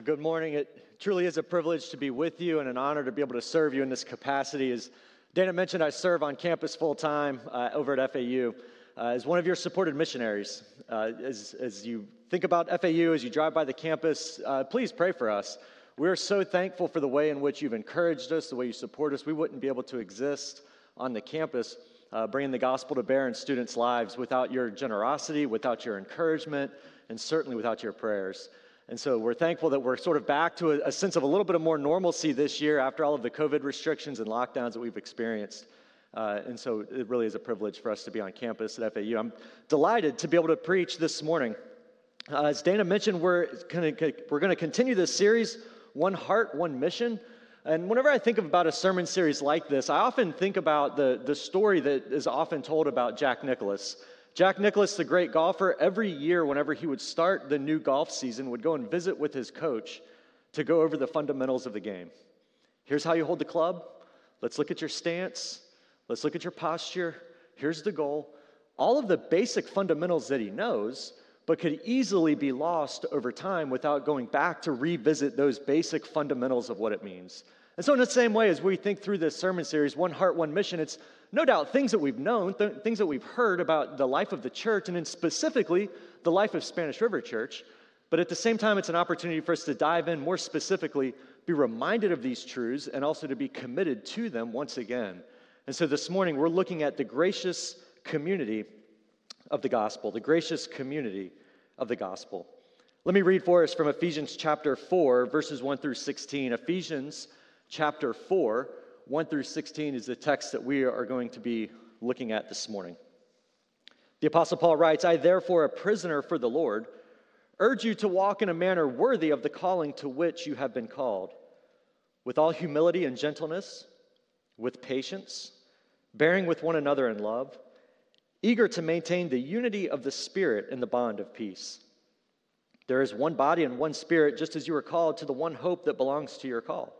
Well, good morning. It truly is a privilege to be with you and an honor to be able to serve you in this capacity. As Dana mentioned, I serve on campus full time uh, over at FAU uh, as one of your supported missionaries. Uh, as, as you think about FAU, as you drive by the campus, uh, please pray for us. We're so thankful for the way in which you've encouraged us, the way you support us. We wouldn't be able to exist on the campus. Uh, bringing the gospel to bear in students' lives without your generosity, without your encouragement, and certainly without your prayers. And so we're thankful that we're sort of back to a, a, sense of a little bit of more normalcy this year after all of the COVID restrictions and lockdowns that we've experienced. Uh, and so it really is a privilege for us to be on campus at FAU. I'm delighted to be able to preach this morning. Uh, as Dana mentioned, we're going we're to continue this series, One Heart, One Mission. And whenever I think about a sermon series like this, I often think about the, the story that is often told about Jack Nicklaus. Jack Nicklaus, the great golfer, every year, whenever he would start the new golf season, would go and visit with his coach to go over the fundamentals of the game. Here's how you hold the club. Let's look at your stance. Let's look at your posture. Here's the goal. All of the basic fundamentals that he knows, but could easily be lost over time without going back to revisit those basic fundamentals of what it means. And so, in the same way, as we think through this sermon series, One Heart, One Mission, it's no doubt things that we've known, th- things that we've heard about the life of the church, and then specifically the life of Spanish River Church. But at the same time, it's an opportunity for us to dive in more specifically, be reminded of these truths, and also to be committed to them once again. And so this morning, we're looking at the gracious community of the gospel, the gracious community of the gospel. Let me read for us from Ephesians chapter 4, verses 1 through 16. Ephesians chapter 4, 1 through 16 is the text that we are going to be looking at this morning. The Apostle Paul writes, I, therefore, a prisoner for the Lord, urge you to walk in a manner worthy of the calling to which you have been called, with all humility and gentleness, with patience, bearing with one another in love, eager to maintain the unity of the Spirit in the bond of peace. There is one body and one Spirit, just as you are called to the one hope that belongs to your call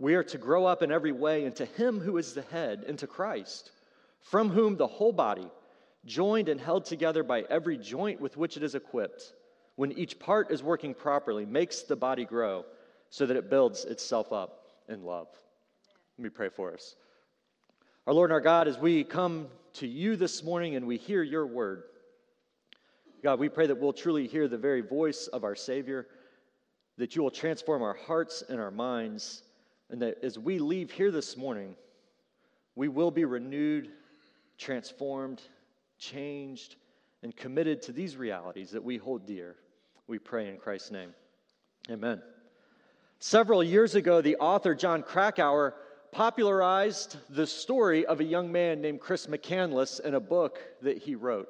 we are to grow up in every way into Him who is the head, into Christ, from whom the whole body, joined and held together by every joint with which it is equipped, when each part is working properly, makes the body grow so that it builds itself up in love. Let me pray for us. Our Lord and our God, as we come to you this morning and we hear your word, God, we pray that we'll truly hear the very voice of our Savior, that you will transform our hearts and our minds and that as we leave here this morning, we will be renewed, transformed, changed, and committed to these realities that we hold dear. We pray in Christ's name. Amen. Several years ago, the author Jon Krakauer popularized the story of a young man named Chris McCandless in a book that he wrote.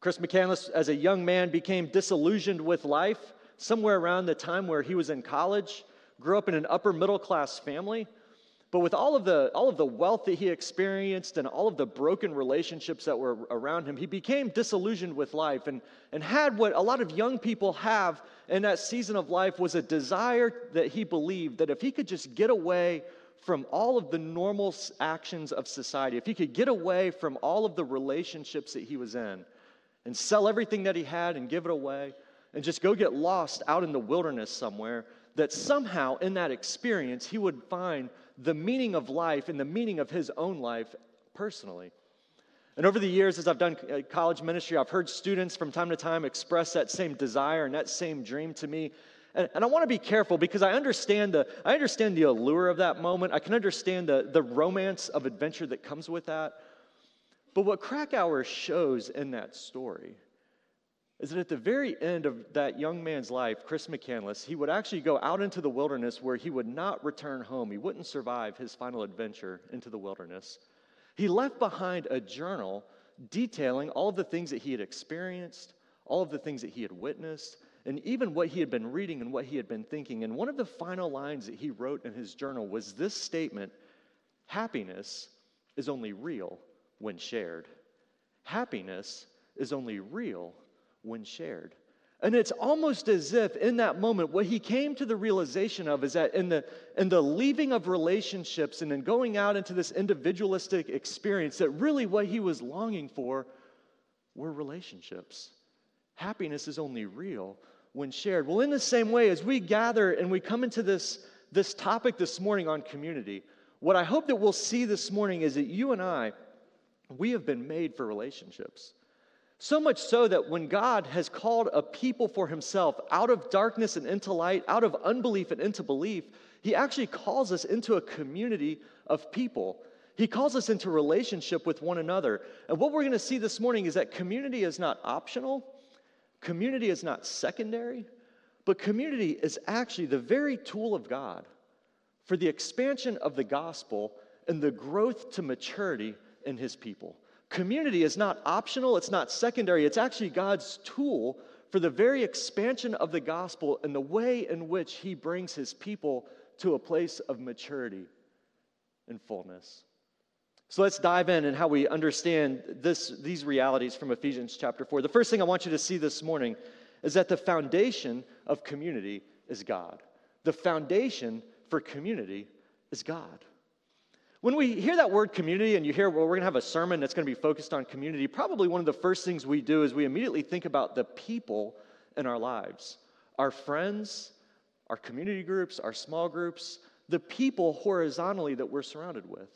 Chris McCandless, as a young man, became disillusioned with life somewhere around the time where he was in college grew up in an upper middle class family. But with all of, the, all of the wealth that he experienced and all of the broken relationships that were around him, he became disillusioned with life and, and had what a lot of young people have in that season of life was a desire that he believed that if he could just get away from all of the normal actions of society, if he could get away from all of the relationships that he was in and sell everything that he had and give it away and just go get lost out in the wilderness somewhere, that somehow in that experience he would find the meaning of life and the meaning of his own life personally. And over the years, as I've done uh, college ministry, I've heard students from time to time express that same desire and that same dream to me. And, and I want to be careful because I understand, the, I understand the allure of that moment. I can understand the, the romance of adventure that comes with that. But what Krakauer shows in that story is that at the very end of that young man's life, Chris McCandless, he would actually go out into the wilderness where he would not return home. He wouldn't survive his final adventure into the wilderness. He left behind a journal detailing all of the things that he had experienced, all of the things that he had witnessed, and even what he had been reading and what he had been thinking. And one of the final lines that he wrote in his journal was this statement Happiness is only real when shared. Happiness is only real when shared. And it's almost as if in that moment, what he came to the realization of is that in the, in the leaving of relationships and in going out into this individualistic experience, that really what he was longing for were relationships. Happiness is only real when shared. Well, in the same way, as we gather and we come into this, this topic this morning on community, what I hope that we'll see this morning is that you and I, we have been made for relationships. So much so that when God has called a people for himself out of darkness and into light, out of unbelief and into belief, he actually calls us into a community of people. He calls us into relationship with one another. And what we're going to see this morning is that community is not optional, community is not secondary, but community is actually the very tool of God for the expansion of the gospel and the growth to maturity in his people. Community is not optional, it's not secondary, it's actually God's tool for the very expansion of the gospel and the way in which he brings his people to a place of maturity and fullness. So let's dive in and how we understand this, these realities from Ephesians chapter 4. The first thing I want you to see this morning is that the foundation of community is God. The foundation for community is God. When we hear that word community and you hear, well, we're going to have a sermon that's going to be focused on community, probably one of the first things we do is we immediately think about the people in our lives our friends, our community groups, our small groups, the people horizontally that we're surrounded with.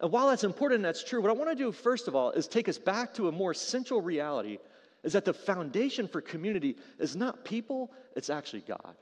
And while that's important and that's true, what I want to do first of all is take us back to a more central reality is that the foundation for community is not people, it's actually God.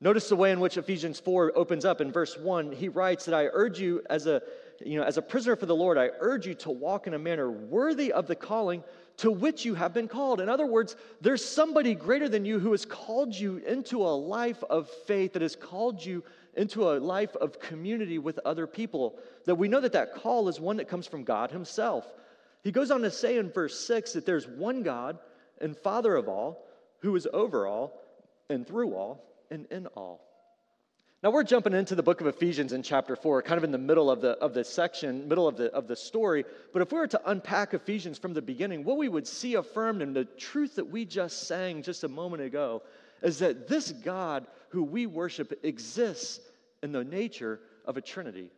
Notice the way in which Ephesians 4 opens up in verse 1. He writes that I urge you as a, you know, as a prisoner for the Lord, I urge you to walk in a manner worthy of the calling to which you have been called. In other words, there's somebody greater than you who has called you into a life of faith, that has called you into a life of community with other people. That we know that that call is one that comes from God Himself. He goes on to say in verse 6 that there's one God and Father of all, who is over all and through all and in all. Now we're jumping into the book of Ephesians in chapter 4, kind of in the middle of the, of the section, middle of the, of the story. But if we were to unpack Ephesians from the beginning, what we would see affirmed in the truth that we just sang just a moment ago is that this God who we worship exists in the nature of a trinity.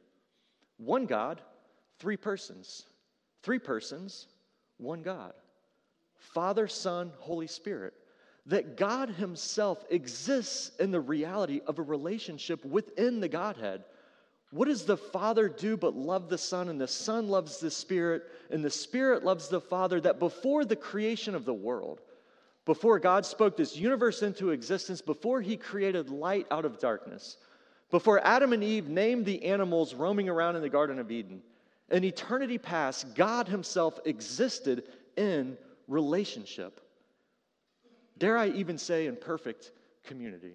One God, three persons. Three persons, one God. Father, Son, Holy Spirit that God Himself exists in the reality of a relationship within the Godhead. What does the Father do but love the Son, and the Son loves the Spirit, and the Spirit loves the Father? That before the creation of the world, before God spoke this universe into existence, before He created light out of darkness, before Adam and Eve named the animals roaming around in the Garden of Eden, in eternity past, God Himself existed in relationship dare I even say, in perfect community.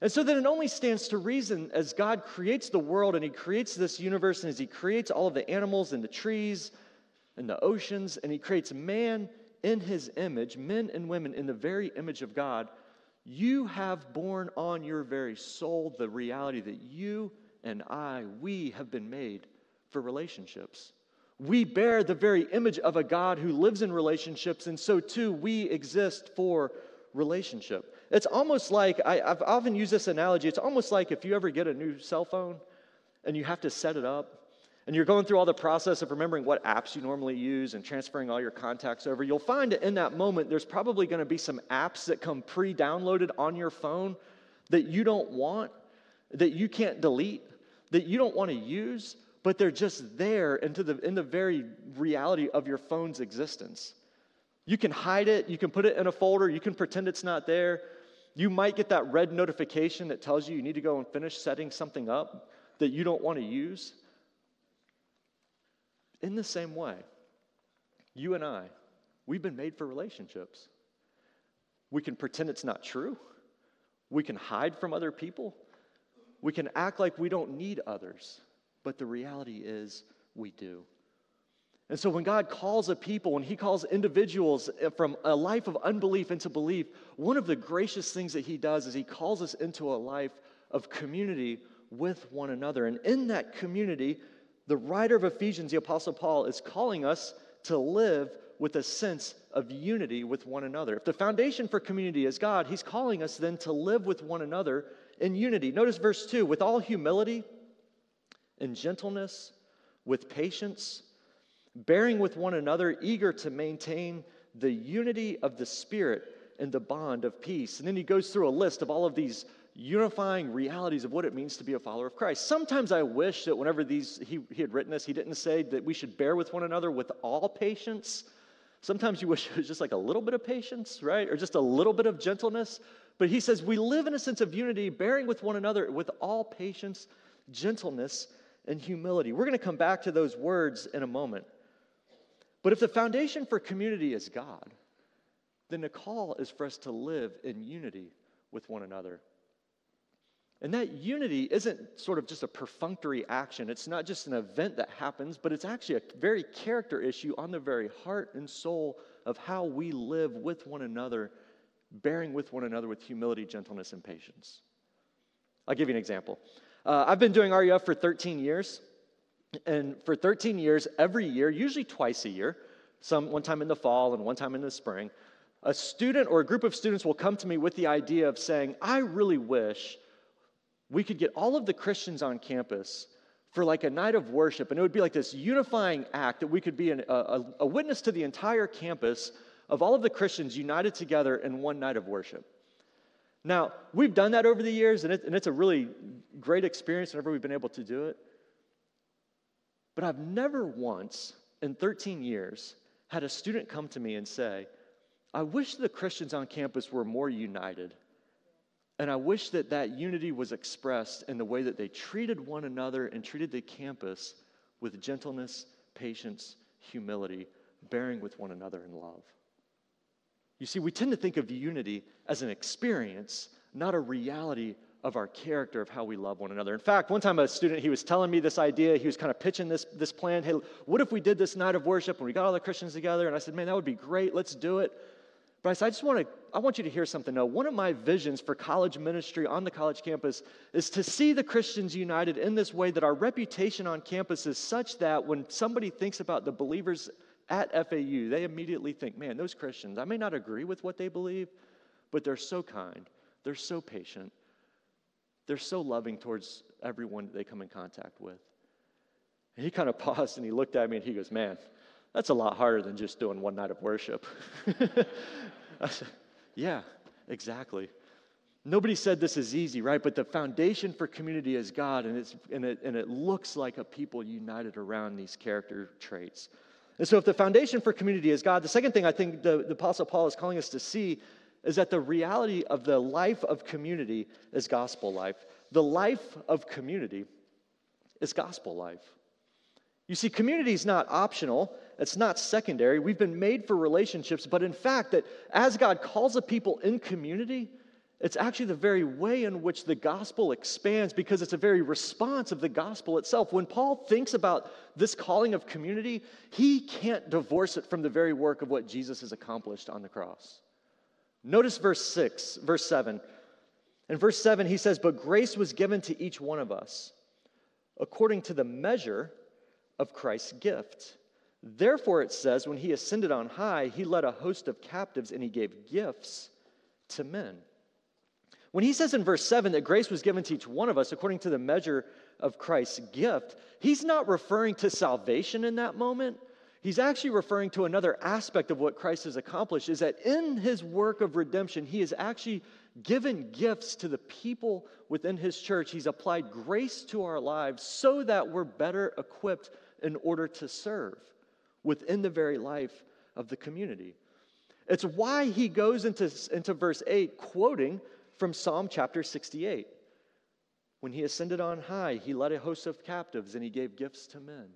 And so then it only stands to reason as God creates the world and He creates this universe, and as He creates all of the animals and the trees and the oceans, and He creates man in His image, men and women in the very image of God, you have borne on your very soul the reality that you and I, we have been made for relationships. We bear the very image of a God who lives in relationships, and so too we exist for relationship. It's almost like, I, have often used this analogy, it's almost like if you ever get a new cell phone and you have to set it up, and you're going through all the process of remembering what apps you normally use and transferring all your contacts over, you'll find that in that moment there's probably going to be some apps that come pre downloaded on your phone that you don't want, that you can't delete, that you don't want to use but they're just there into the, in the very reality of your phone's existence. You can hide it, you can put it in a folder, you can pretend it's not there. You might get that red notification that tells you you need to go and finish setting something up that you don't want to use. In the same way, you and I, we've been made for relationships. We can pretend it's not true. We can hide from other people. We can act like we don't need others. But the reality is, we do. And so, when God calls a people, when He calls individuals eh, from a life of unbelief into belief, one of the gracious things that He does is He calls us into a life of community with one another. And in that community, the writer of Ephesians, the Apostle Paul, is calling us to live with a sense of unity with one another. If the foundation for community is God, He's calling us then to live with one another in unity. Notice verse 2 with all humility and gentleness, with patience, bearing with one another, eager to maintain the unity of the Spirit and the bond of peace. And then he goes through a list of all of these unifying realities of what it means to be a follower of Christ. Sometimes I wish that whenever these he, he had written this, he didn't say that we should bear with one another with all patience. Sometimes you wish it was just like a little bit of patience, right? Or just a little bit of gentleness. But he says we live in a sense of unity, bearing with one another with all patience, gentleness, and humility. We're going to come back to those words in a moment. But if the foundation for community is God, then the call is for us to live in unity with one another. And that unity isn't sort of just a perfunctory action. It's not just an event that happens, but it's actually a very character issue on the very heart and soul of how we live with one another, bearing with one another with humility, gentleness, and patience. I'll give you an example. Uh, I've been doing RUF for 13 years. And for 13 years, every year, usually twice a year, some one time in the fall and one time in the spring, a student or a group of students will come to me with the idea of saying, I really wish we could get all of the Christians on campus for like a night of worship, and it would be like this unifying act that we could be an, a, a witness to the entire campus of all of the Christians united together in one night of worship. Now, we've done that over the years, and, it, and it's a really great experience whenever we've been able to do it. But I've never once in 13 years had a student come to me and say, I wish the Christians on campus were more united. And I wish that that unity was expressed in the way that they treated one another and treated the campus with gentleness, patience, humility, bearing with one another in love. You see, we tend to think of unity as an experience, not a reality of our character of how we love one another. In fact, one time a student, he was telling me this idea, he was kind of pitching this, this plan. Hey, what if we did this night of worship and we got all the Christians together? And I said, man, that would be great. Let's do it. But I said, I just want to, I want you to hear something now. One of my visions for college ministry on the college campus is to see the Christians united in this way that our reputation on campus is such that when somebody thinks about the believers at FAU, they immediately think, man, those Christians, I may not agree with what they believe, but they're so kind, they're so patient, they're so loving towards everyone they come in contact with. And he kind of paused and he looked at me and he goes, Man, that's a lot harder than just doing one night of worship. I said, Yeah, exactly. Nobody said this is easy, right? But the foundation for community is God, and, it's, and, it, and it looks like a people united around these character traits. And so, if the foundation for community is God, the second thing I think the, the Apostle Paul is calling us to see is that the reality of the life of community is gospel life. The life of community is gospel life. You see, community is not optional, it's not secondary. We've been made for relationships, but in fact, that as God calls a people in community, it's actually the very way in which the gospel expands because it's a very response of the gospel itself. When Paul thinks about this calling of community, he can't divorce it from the very work of what Jesus has accomplished on the cross. Notice verse 6, verse 7. In verse 7, he says, But grace was given to each one of us according to the measure of Christ's gift. Therefore, it says, when he ascended on high, he led a host of captives and he gave gifts to men. When he says in verse 7 that grace was given to each one of us according to the measure of Christ's gift, he's not referring to salvation in that moment. he's actually referring to another aspect of what Christ has accomplished is that in his work of redemption, he has actually given gifts to the people within his church. He's applied grace to our lives so that we're better equipped in order to serve within the very life of the community. It's why he goes into, into verse 8, quoting from Psalm chapter 68. When he ascended on high, he led a host of captives and he gave gifts to men.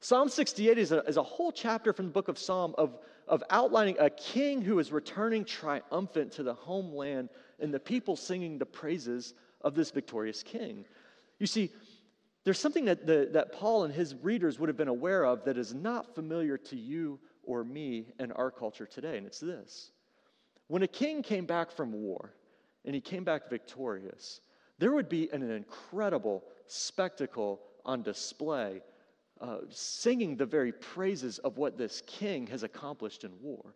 Psalm 68 is a, is a whole chapter from the book of Psalm of, of outlining a king who is returning triumphant to the homeland and the people singing the praises of this victorious king. You see, there's something that, the, that Paul and his readers would have been aware of that is not familiar to you or me in our culture today, and it's this. When a king came back from war and he came back victorious, there would be an incredible spectacle on display, uh, singing the very praises of what this king has accomplished in war.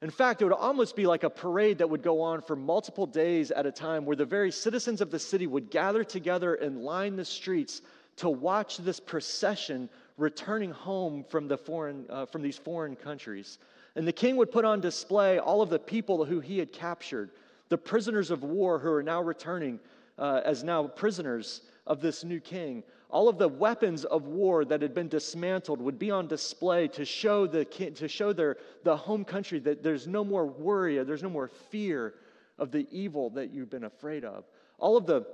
In fact, it would almost be like a parade that would go on for multiple days at a time, where the very citizens of the city would gather together and line the streets to watch this procession returning home from, the foreign, uh, from these foreign countries. And the king would put on display all of the people who he had captured, the prisoners of war who are now returning uh, as now prisoners of this new king. All of the weapons of war that had been dismantled would be on display to show, the, to show their, the home country that there's no more worry, or there's no more fear of the evil that you've been afraid of. All of the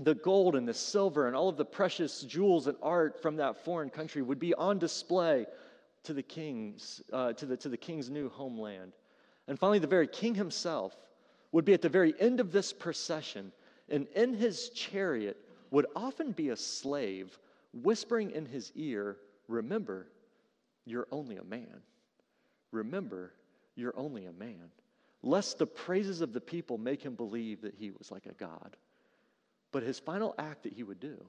the gold and the silver and all of the precious jewels and art from that foreign country would be on display to the king's, uh, to, the, to the king's new homeland. And finally, the very king himself would be at the very end of this procession, and in his chariot would often be a slave whispering in his ear, Remember, you're only a man. Remember, you're only a man. Lest the praises of the people make him believe that he was like a god. But his final act that he would do,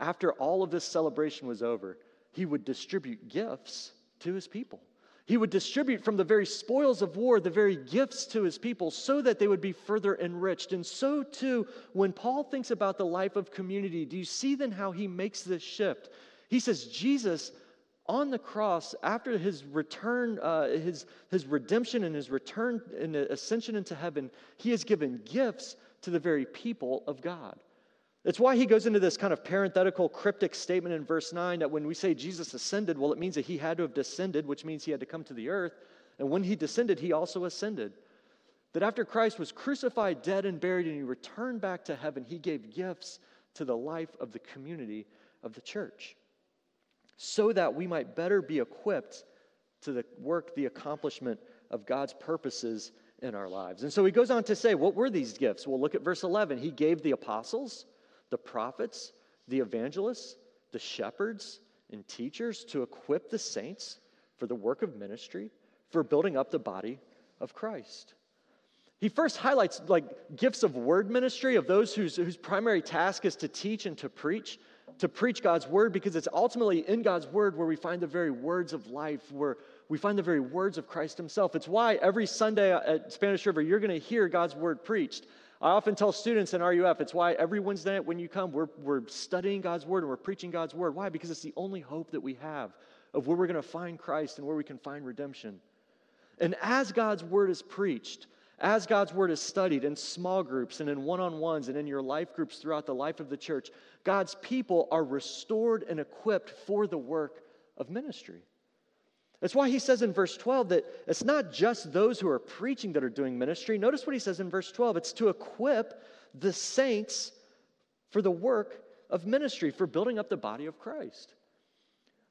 after all of this celebration was over, he would distribute gifts to his people. He would distribute from the very spoils of war the very gifts to his people so that they would be further enriched. And so, too, when Paul thinks about the life of community, do you see then how he makes this shift? He says, Jesus on the cross, after his return, uh, his, his redemption and his return and ascension into heaven, he has given gifts to the very people of God. That's why he goes into this kind of parenthetical, cryptic statement in verse 9 that when we say Jesus ascended, well, it means that he had to have descended, which means he had to come to the earth. And when he descended, he also ascended. That after Christ was crucified, dead, and buried, and he returned back to heaven, he gave gifts to the life of the community of the church so that we might better be equipped to the work, the accomplishment of God's purposes in our lives. And so he goes on to say, What were these gifts? Well, look at verse 11. He gave the apostles, the prophets, the evangelists, the shepherds, and teachers to equip the saints for the work of ministry, for building up the body of Christ. He first highlights like gifts of word ministry of those whose, whose primary task is to teach and to preach, to preach God's word, because it's ultimately in God's word where we find the very words of life, where we find the very words of Christ himself. It's why every Sunday at Spanish River, you're going to hear God's word preached. I often tell students in RUF, it's why every Wednesday night when you come, we're, we're studying God's word and we're preaching God's word. Why? Because it's the only hope that we have of where we're going to find Christ and where we can find redemption. And as God's word is preached, as God's word is studied in small groups and in one on ones and in your life groups throughout the life of the church, God's people are restored and equipped for the work of ministry. That's why he says in verse 12 that it's not just those who are preaching that are doing ministry. Notice what he says in verse 12 it's to equip the saints for the work of ministry, for building up the body of Christ.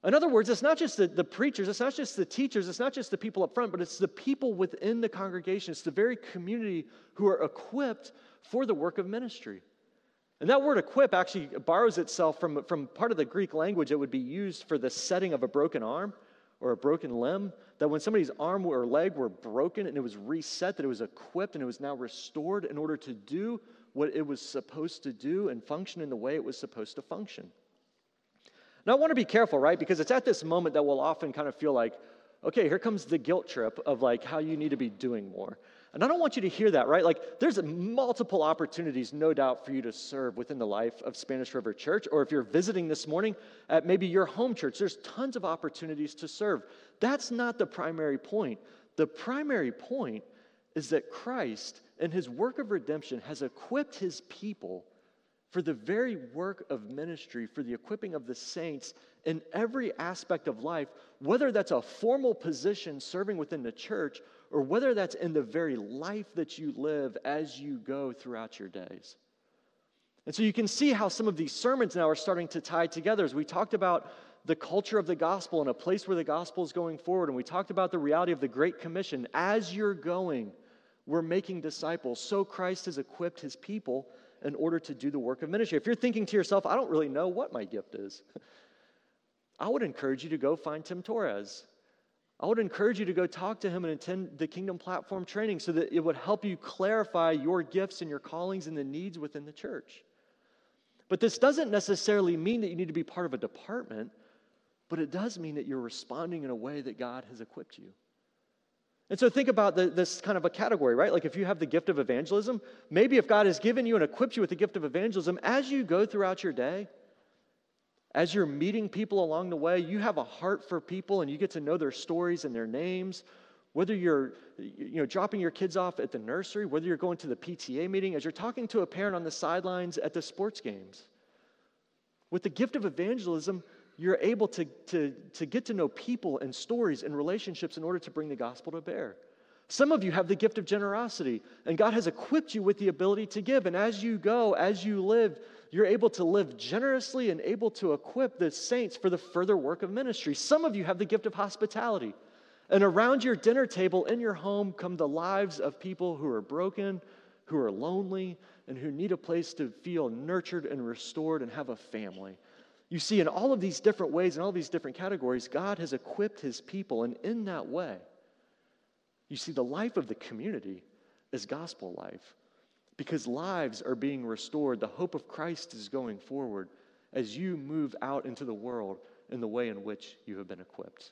In other words, it's not just the, the preachers, it's not just the teachers, it's not just the people up front, but it's the people within the congregation. It's the very community who are equipped for the work of ministry. And that word equip actually borrows itself from, from part of the Greek language that would be used for the setting of a broken arm or a broken limb, that when somebody's arm or leg were broken and it was reset, that it was equipped and it was now restored in order to do what it was supposed to do and function in the way it was supposed to function. Now, I want to be careful, right? Because it's at this moment that we'll often kind of feel like, okay, here comes the guilt trip of like how you need to be doing more. And I don't want you to hear that, right? Like, there's multiple opportunities, no doubt, for you to serve within the life of Spanish River Church. Or if you're visiting this morning at maybe your home church, there's tons of opportunities to serve. That's not the primary point. The primary point is that Christ, in his work of redemption, has equipped his people for the very work of ministry, for the equipping of the saints in every aspect of life, whether that's a formal position serving within the church or whether that's in the very life that you live as you go throughout your days. And so you can see how some of these sermons now are starting to tie together. As we talked about the culture of the gospel and a place where the gospel is going forward, and we talked about the reality of the Great Commission. As you're going, we're making disciples. So Christ has equipped his people in order to do the work of ministry. If you're thinking to yourself, I don't really know what my gift is, I would encourage you to go find Tim Torres. I would encourage you to go talk to him and attend the Kingdom Platform training so that it would help you clarify your gifts and your callings and the needs within the church. But this doesn't necessarily mean that you need to be part of a department, but it does mean that you're responding in a way that God has equipped you. And so think about the, this kind of a category, right? Like if you have the gift of evangelism, maybe if God has given you and equipped you with the gift of evangelism, as you go throughout your day, as you're meeting people along the way, you have a heart for people and you get to know their stories and their names. Whether you're you know, dropping your kids off at the nursery, whether you're going to the PTA meeting, as you're talking to a parent on the sidelines at the sports games. With the gift of evangelism, you're able to, to, to get to know people and stories and relationships in order to bring the gospel to bear. Some of you have the gift of generosity, and God has equipped you with the ability to give. And as you go, as you live, you're able to live generously and able to equip the saints for the further work of ministry. Some of you have the gift of hospitality. And around your dinner table in your home come the lives of people who are broken, who are lonely, and who need a place to feel nurtured and restored and have a family. You see, in all of these different ways, in all these different categories, God has equipped his people. And in that way, you see, the life of the community is gospel life because lives are being restored. The hope of Christ is going forward as you move out into the world in the way in which you have been equipped.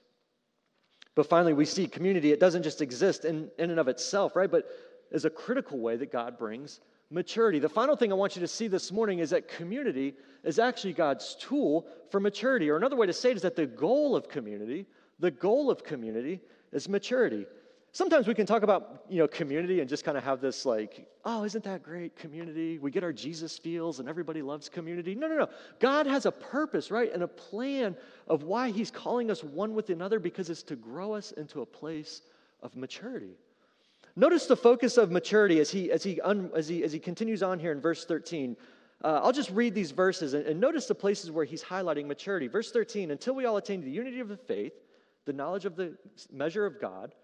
But finally, we see community, it doesn't just exist in, in and of itself, right? But is a critical way that God brings maturity. The final thing I want you to see this morning is that community is actually God's tool for maturity. Or another way to say it is that the goal of community, the goal of community is maturity sometimes we can talk about you know community and just kind of have this like oh isn't that great community? We get our jesus feels and everybody loves community. No no no. God has a purpose right and a plan of why he's calling us one with another because it's to grow us into a place of maturity. Notice the focus of maturity as he as he un, as he as he continues on here in verse 13 uh, I'll just read these verses and, and notice the places where he's highlighting maturity. Verse 13, until we all attain to the unity of the faith, the knowledge of the measure of God,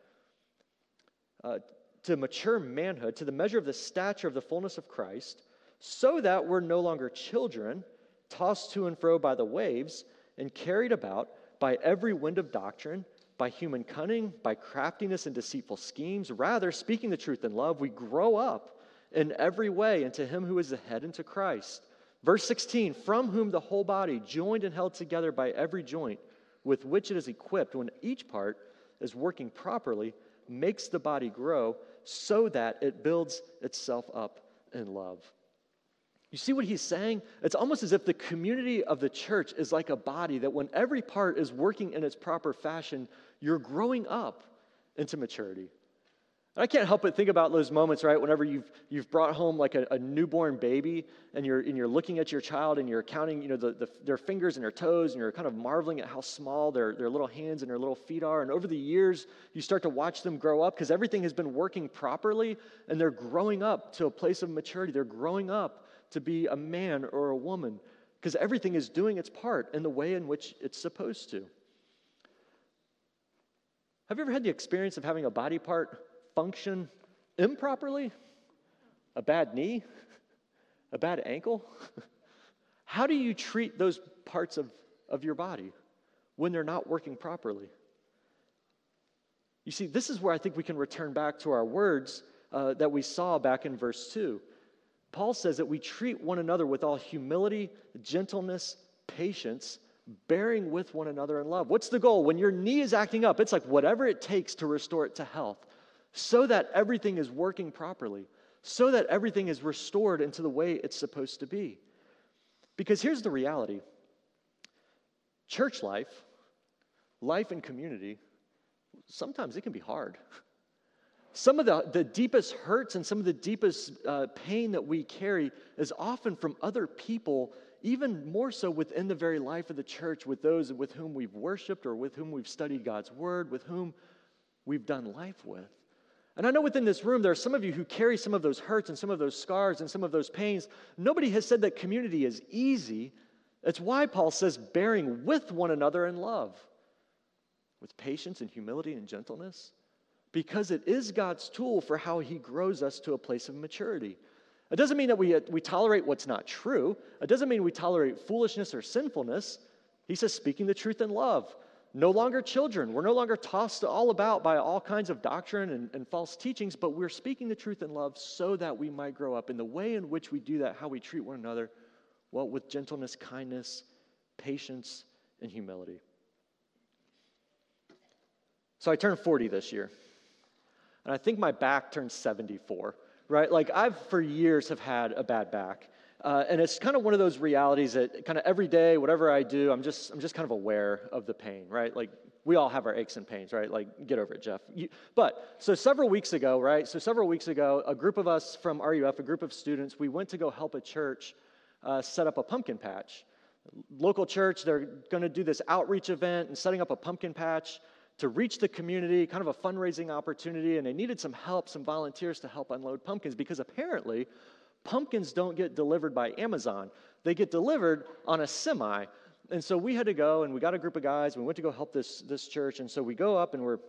uh, to mature manhood, to the measure of the stature of the fullness of Christ, so that we're no longer children, tossed to and fro by the waves, and carried about by every wind of doctrine, by human cunning, by craftiness and deceitful schemes. Rather, speaking the truth in love, we grow up in every way into Him who is the head, into Christ. Verse 16, from whom the whole body, joined and held together by every joint, with which it is equipped, when each part is working properly, makes the body grow so that it builds itself up in love. You see what he's saying? It's almost as if the community of the church is like a body that when every part is working in its proper fashion, you're growing up into maturity. I can't help but think about those moments, right? Whenever you've, you've brought home like a, a newborn baby and you're, and you're looking at your child and you're counting, you know, the, the, their fingers and their toes and you're kind of marveling at how small their, their little hands and their little feet are. And over the years, you start to watch them grow up because everything has been working properly and they're growing up to a place of maturity. They're growing up to be a man or a woman because everything is doing its part in the way in which it's supposed to. Have you ever had the experience of having a body part function improperly? A bad knee? A bad ankle? How do you treat those parts of, of your body when they're not working properly? You see, this is where I think we can return back to our words uh, that we saw back in verse 2. Paul says that we treat one another with all humility, gentleness, patience, bearing with one another in love. What's the goal? When your knee is acting up, it's like whatever it takes to restore it to health so that everything is working properly, so that everything is restored into the way it's supposed to be. Because here's the reality church life, life in community, sometimes it can be hard. Some of the, the deepest hurts and some of the deepest uh, pain that we carry is often from other people, even more so within the very life of the church, with those with whom we've worshiped or with whom we've studied God's word, with whom we've done life with. And I know within this room, there are some of you who carry some of those hurts and some of those scars and some of those pains. Nobody has said that community is easy. That's why Paul says, bearing with one another in love, with patience and humility and gentleness because it is God's tool for how He grows us to a place of maturity. It doesn't mean that we, we tolerate what's not true. It doesn't mean we tolerate foolishness or sinfulness. He says, speaking the truth in love. No longer children. We're no longer tossed all about by all kinds of doctrine and, and false teachings, but we're speaking the truth in love so that we might grow up. In the way in which we do that, how we treat one another, well, with gentleness, kindness, patience, and humility. So I turned 40 this year and I think my back turned 74, right? Like I've for years have had a bad back. Uh, and it's kind of one of those realities that kind of every day, whatever I do, I'm just, I'm just kind of aware of the pain, right? Like we all have our aches and pains, right? Like get over it, Jeff. You, but so several weeks ago, right? So several weeks ago, a group of us from RUF, a group of students, we went to go help a church uh, set up a pumpkin patch. Local church, they're going to do this outreach event and setting up a pumpkin patch to reach the community, kind of a fundraising opportunity, and they needed some help, some volunteers to help unload pumpkins because apparently pumpkins don't get delivered by Amazon. They get delivered on a semi. And so we had to go and we got a group of guys, we went to go help this, this church. And so we go up and we're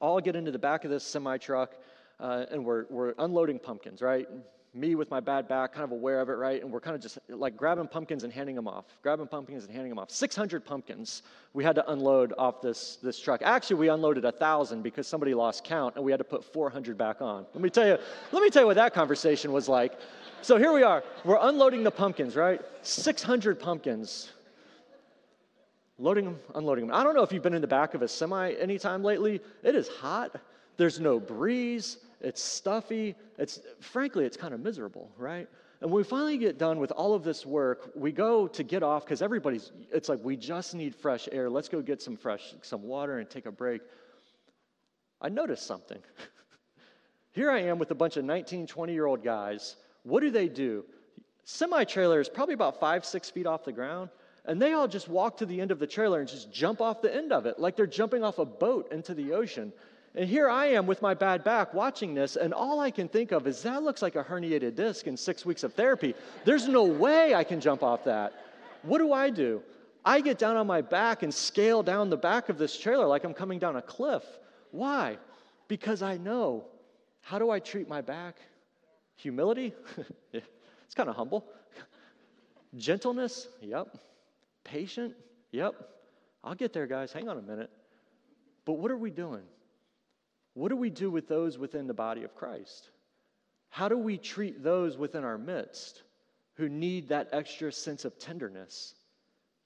all get into the back of this semi truck uh, and we're, we're unloading pumpkins, right? Me with my bad back, kind of aware of it, right? And we're kind of just like grabbing pumpkins and handing them off, grabbing pumpkins and handing them off. 600 pumpkins we had to unload off this, this truck. Actually, we unloaded a 1,000 because somebody lost count and we had to put 400 back on. Let me tell you, let me tell you what that conversation was like. So here we are. We're unloading the pumpkins, right? 600 pumpkins. Loading them, unloading them. I don't know if you've been in the back of a semi anytime lately. It is hot. There's no breeze it's stuffy, it's frankly, it's kind of miserable, right? And when we finally get done with all of this work, we go to get off because everybody's, it's like we just need fresh air. Let's go get some fresh, some water and take a break. I noticed something. Here I am with a bunch of 19, 20 year old guys. What do they do? Semi trailer is probably about five, six feet off the ground. And they all just walk to the end of the trailer and just jump off the end of it like they're jumping off a boat into the ocean. And here I am with my bad back watching this, and all I can think of is that looks like a herniated disc in six weeks of therapy. There's no way I can jump off that. What do I do? I get down on my back and scale down the back of this trailer like I'm coming down a cliff. Why? Because I know. How do I treat my back? Humility? it's kind of humble. Gentleness? Yep. Patient? Yep. I'll get there, guys. Hang on a minute. But what are we doing? What do we do with those within the body of Christ? How do we treat those within our midst who need that extra sense of tenderness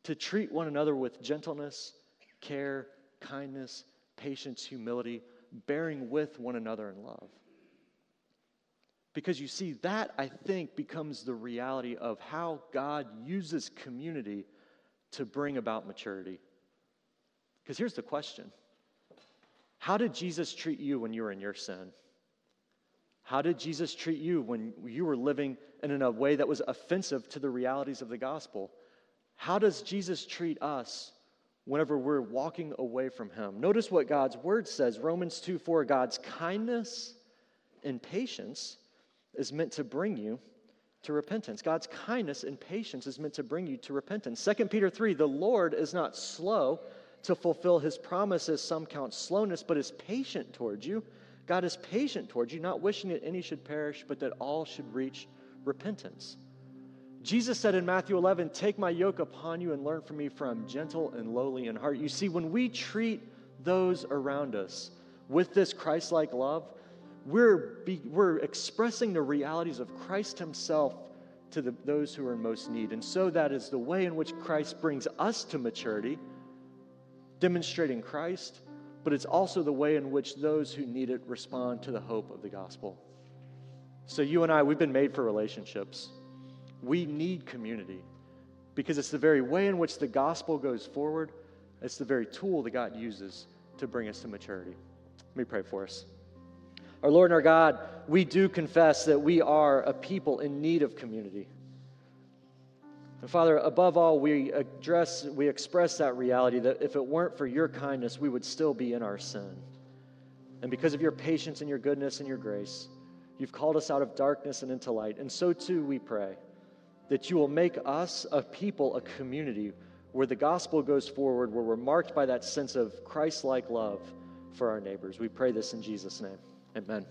to treat one another with gentleness, care, kindness, patience, humility, bearing with one another in love? Because you see, that I think becomes the reality of how God uses community to bring about maturity. Because here's the question how did Jesus treat you when you were in your sin? How did Jesus treat you when you were living in a way that was offensive to the realities of the gospel? How does Jesus treat us whenever we're walking away from him? Notice what God's word says Romans 2 4 God's kindness and patience is meant to bring you to repentance. God's kindness and patience is meant to bring you to repentance. 2 Peter 3 The Lord is not slow to fulfill his promises, some count slowness, but is patient towards you. God is patient towards you, not wishing that any should perish, but that all should reach repentance. Jesus said in Matthew 11, Take my yoke upon you and learn from me, for I'm gentle and lowly in heart. You see, when we treat those around us with this Christ like love, we're, be, we're expressing the realities of Christ Himself to the, those who are in most need. And so that is the way in which Christ brings us to maturity demonstrating Christ, but it's also the way in which those who need it respond to the hope of the gospel. So, you and I, we've been made for relationships. We need community because it's the very way in which the gospel goes forward, it's the very tool that God uses to bring us to maturity. Let me pray for us. Our Lord and our God, we do confess that we are a people in need of community. And Father, above all, we address, we express that reality that if it weren't for your kindness, we would still be in our sin. And because of your patience and your goodness and your grace, you've called us out of darkness and into light. And so too we pray that you will make us a people, a community where the gospel goes forward, where we're marked by that sense of Christ like love for our neighbors. We pray this in Jesus' name. Amen.